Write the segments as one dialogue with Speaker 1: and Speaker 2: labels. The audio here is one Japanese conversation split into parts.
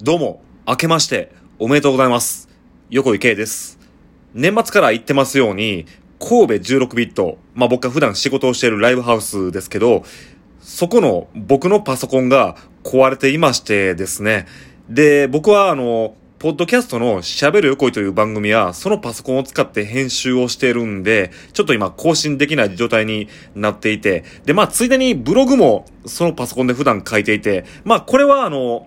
Speaker 1: どうも、明けましておめでとうございます。横井圭です。年末から言ってますように、神戸16ビット、まあ僕が普段仕事をしているライブハウスですけど、そこの僕のパソコンが壊れていましてですね。で、僕はあの、ポッドキャストの喋る横井という番組は、そのパソコンを使って編集をしているんで、ちょっと今更新できない状態になっていて、で、まあ、ついでにブログもそのパソコンで普段書いていて、まあ、これはあの、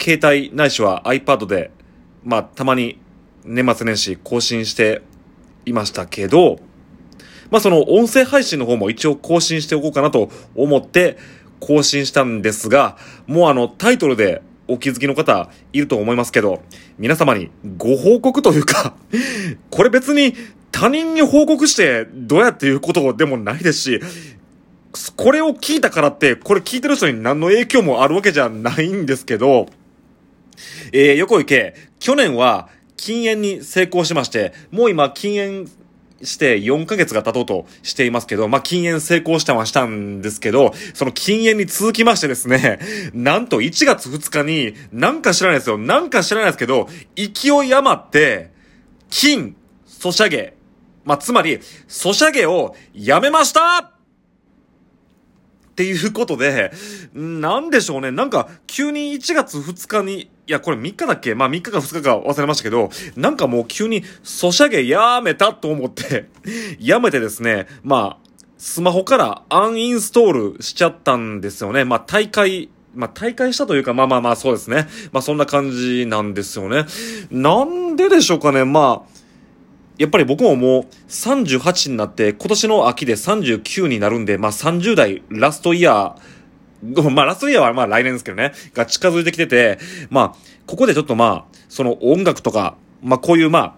Speaker 1: 携帯ないしは iPad で、まあ、たまに年末年始更新していましたけど、まあ、その音声配信の方も一応更新しておこうかなと思って更新したんですが、もうあのタイトルでお気づきの方いると思いますけど、皆様にご報告というか、これ別に他人に報告してどうやっていうことでもないですし、これを聞いたからって、これ聞いてる人に何の影響もあるわけじゃないんですけど、えー、横井圭、去年は禁煙に成功しまして、もう今禁煙して4ヶ月が経とうとしていますけど、まあ、禁煙成功したはしたんですけど、その禁煙に続きましてですね、なんと1月2日に、なんか知らないですよ、なんか知らないですけど、勢い余って、金、ソシャゲ、まあ、つまり、ソシャゲをやめましたっていうことで、なんでしょうね。なんか、急に1月2日に、いや、これ3日だっけ？まあ3日か2日か忘れましたけど、なんかもう急に、ソシャゲやめたと思って、やめてですね、まあ、スマホからアンインストールしちゃったんですよね。まあ、大会、まあ、大会したというか、まあまあまあ、そうですね。まあ、そんな感じなんですよね。なんででしょうかね。まあ、やっぱり僕ももう38になって、今年の秋で39になるんで、まあ30代ラストイヤー、まあラストイヤーはまあ来年ですけどね、が近づいてきてて、まあ、ここでちょっとまあ、その音楽とか、まあこういうまあ、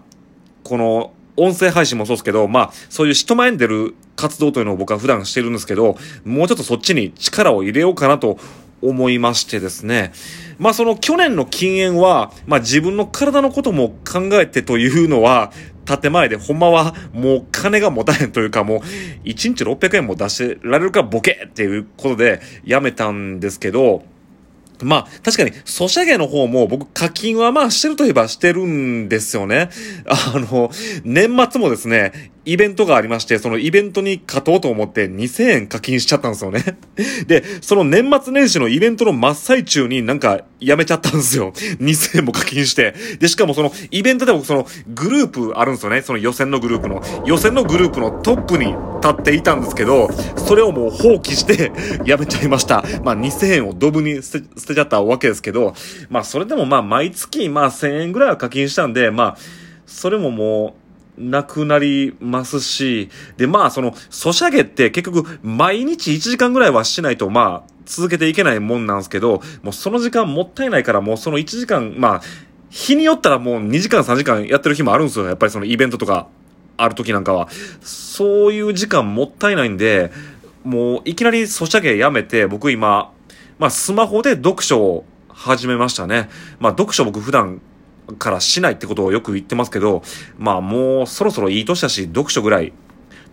Speaker 1: この音声配信もそうですけど、まあ、そういう人前に出る活動というのを僕は普段してるんですけど、もうちょっとそっちに力を入れようかなと思いましてですね。まあその去年の禁煙は、まあ自分の体のことも考えてというのは、建前で、ほんまはもう金が持たへんというかもう、1日600円も出してられるからボケっていうことでやめたんですけど、まあ、確かに、ソシャゲの方も僕課金はまあしてるといえばしてるんですよね。あの、年末もですね、イベントがありまして、そのイベントに勝とうと思って2000円課金しちゃったんですよね。で、その年末年始のイベントの真っ最中になんかやめちゃったんですよ。2000円も課金して。で、しかもそのイベントでもそのグループあるんですよね。その予選のグループの。予選のグループのトップに立っていたんですけど、それをもう放棄して やめちゃいました。まあ2000円をドブに捨て捨てちゃったわけですけど、まあそれでもまあ毎月まあ1000円ぐらいは課金したんで、まあ、それももう、なくなりますし、で、まあ、その、ソシャゲって結局、毎日1時間ぐらいはしないと、まあ、続けていけないもんなんですけど、もうその時間もったいないから、もうその1時間、まあ、日によったらもう2時間3時間やってる日もあるんですよ。やっぱりそのイベントとか、ある時なんかは。そういう時間もったいないんで、もういきなりソシャゲやめて、僕今、まあ、スマホで読書を始めましたね。まあ、読書僕普段からしないってことをよく言ってますけど、まあもうそろそろいい年だし、読書ぐらい。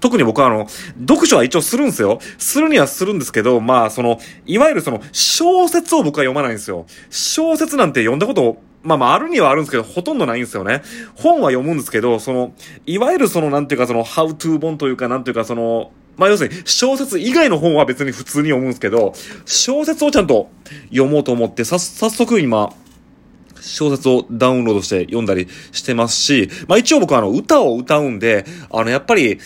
Speaker 1: 特に僕はあの、読書は一応するんですよ。するにはするんですけど、まあその、いわゆるその、小説を僕は読まないんですよ。小説なんて読んだこと、まあまああるにはあるんですけど、ほとんどないんですよね。本は読むんですけど、その、いわゆるその、なんていうかその、ハウトゥー本というか、なんていうかその、まあ要するに、小説以外の本は別に普通に読むんですけど、小説をちゃんと読もうと思って、さ、早速今、小説をダウンロードして読んだりしてますし、まあ一応僕はあの歌を歌うんで、あのやっぱり、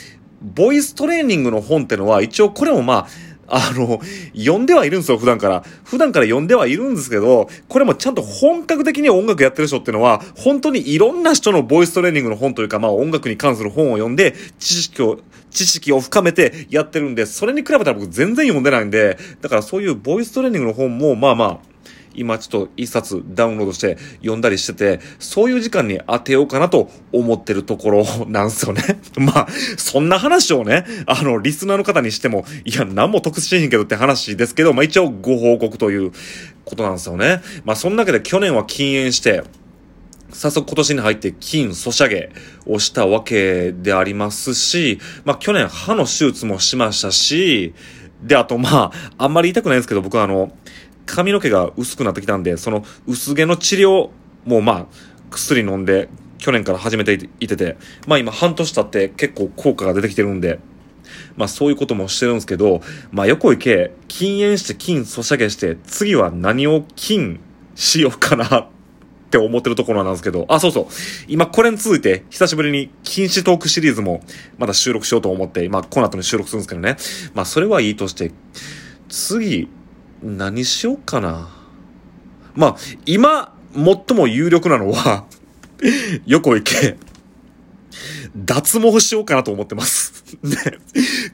Speaker 1: ボイストレーニングの本ってのは一応これもまあ、あの、読んではいるんですよ、普段から。普段から読んではいるんですけど、これもちゃんと本格的に音楽やってる人ってのは、本当にいろんな人のボイストレーニングの本というか、まあ音楽に関する本を読んで、知識を、知識を深めてやってるんで、それに比べたら僕全然読んでないんで、だからそういうボイストレーニングの本も、まあまあ、今ちょっと一冊ダウンロードして読んだりしてて、そういう時間に当てようかなと思ってるところ なんですよね。まあ、そんな話をね、あの、リスナーの方にしても、いや、何も得しへんけどって話ですけど、まあ一応ご報告ということなんですよね。まあそんなわけで去年は禁煙して、早速今年に入って金ソシャゲをしたわけでありますし、まあ去年歯の手術もしましたし、で、あとまあ、あんまり言いたくないんですけど、僕はあの、髪の毛が薄くなってきたんで、その薄毛の治療もまあ、薬飲んで、去年から始めていてて、まあ今半年経って結構効果が出てきてるんで、まあそういうこともしてるんですけど、まあ横行け、禁煙して金ソシャゲして、次は何を金しようかなって思ってるところなんですけど、あ、そうそう。今これに続いて、久しぶりに禁止トークシリーズもまだ収録しようと思って、まあこの後に収録するんですけどね。まあそれはいいとして、次、何しようかな。まあ、今、最も有力なのは 横行け。脱毛しようかなと思ってます。ね。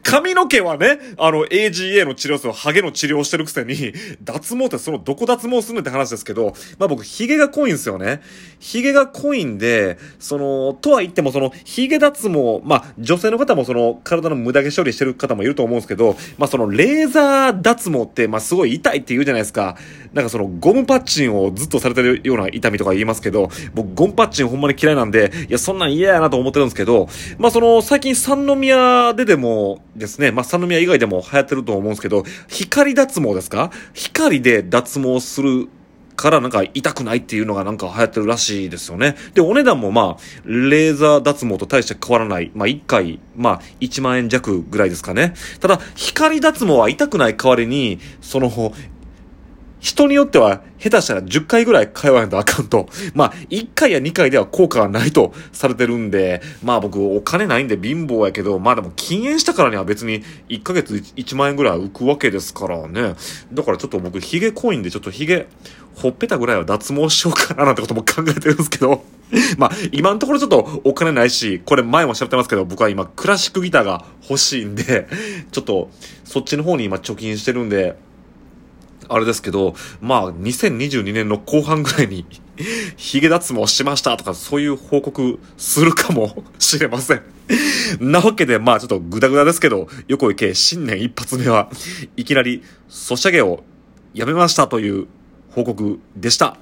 Speaker 1: 髪の毛はね、あの、AGA の治療数ハゲの治療してるくせに、脱毛ってそのどこ脱毛すんねって話ですけど、まあ僕、髭が濃いんですよね。髭が濃いんで、その、とは言ってもその、髭脱毛、まあ女性の方もその、体の無駄毛処理してる方もいると思うんですけど、まあその、レーザー脱毛って、まあすごい痛いって言うじゃないですか。なんかその、ゴムパッチンをずっとされてるような痛みとか言いますけど、僕、ゴムパッチンほんまに嫌いなんで、いや、そんなん嫌やなと思ってるんですけど、まあその、最近三宮ででもですね、まあ三宮以外でも流行ってると思うんですけど、光脱毛ですか？光で脱毛するからなんか痛くないっていうのがなんか流行ってるらしいですよね。で、お値段もまあ、レーザー脱毛と大して変わらない。まあ1回、まあ1万円弱ぐらいですかね。ただ、光脱毛は痛くない代わりに、その、人によっては下手したら10回ぐらい通わないとあかんと。まあ、1回や2回では効果がないとされてるんで、まあ僕お金ないんで貧乏やけど、まあでも禁煙したからには別に1ヶ月1万円ぐらい浮くわけですからね。だからちょっと僕ヒゲコインでちょっとヒゲ、ほっぺたぐらいは脱毛しようかななんてことも考えてるんですけど。まあ、今のところちょっとお金ないし、これ前も喋ってますけど、僕は今クラシックギターが欲しいんで、ちょっとそっちの方に今貯金してるんで、あれですけど、まあ、2022年の後半ぐらいに 髭脱毛しましたとか、そういう報告するかもしれません なわけで、まあ、ちょっとグダグダですけど、横行け、新年一発目は、いきなり、ソシャゲをやめましたという報告でした。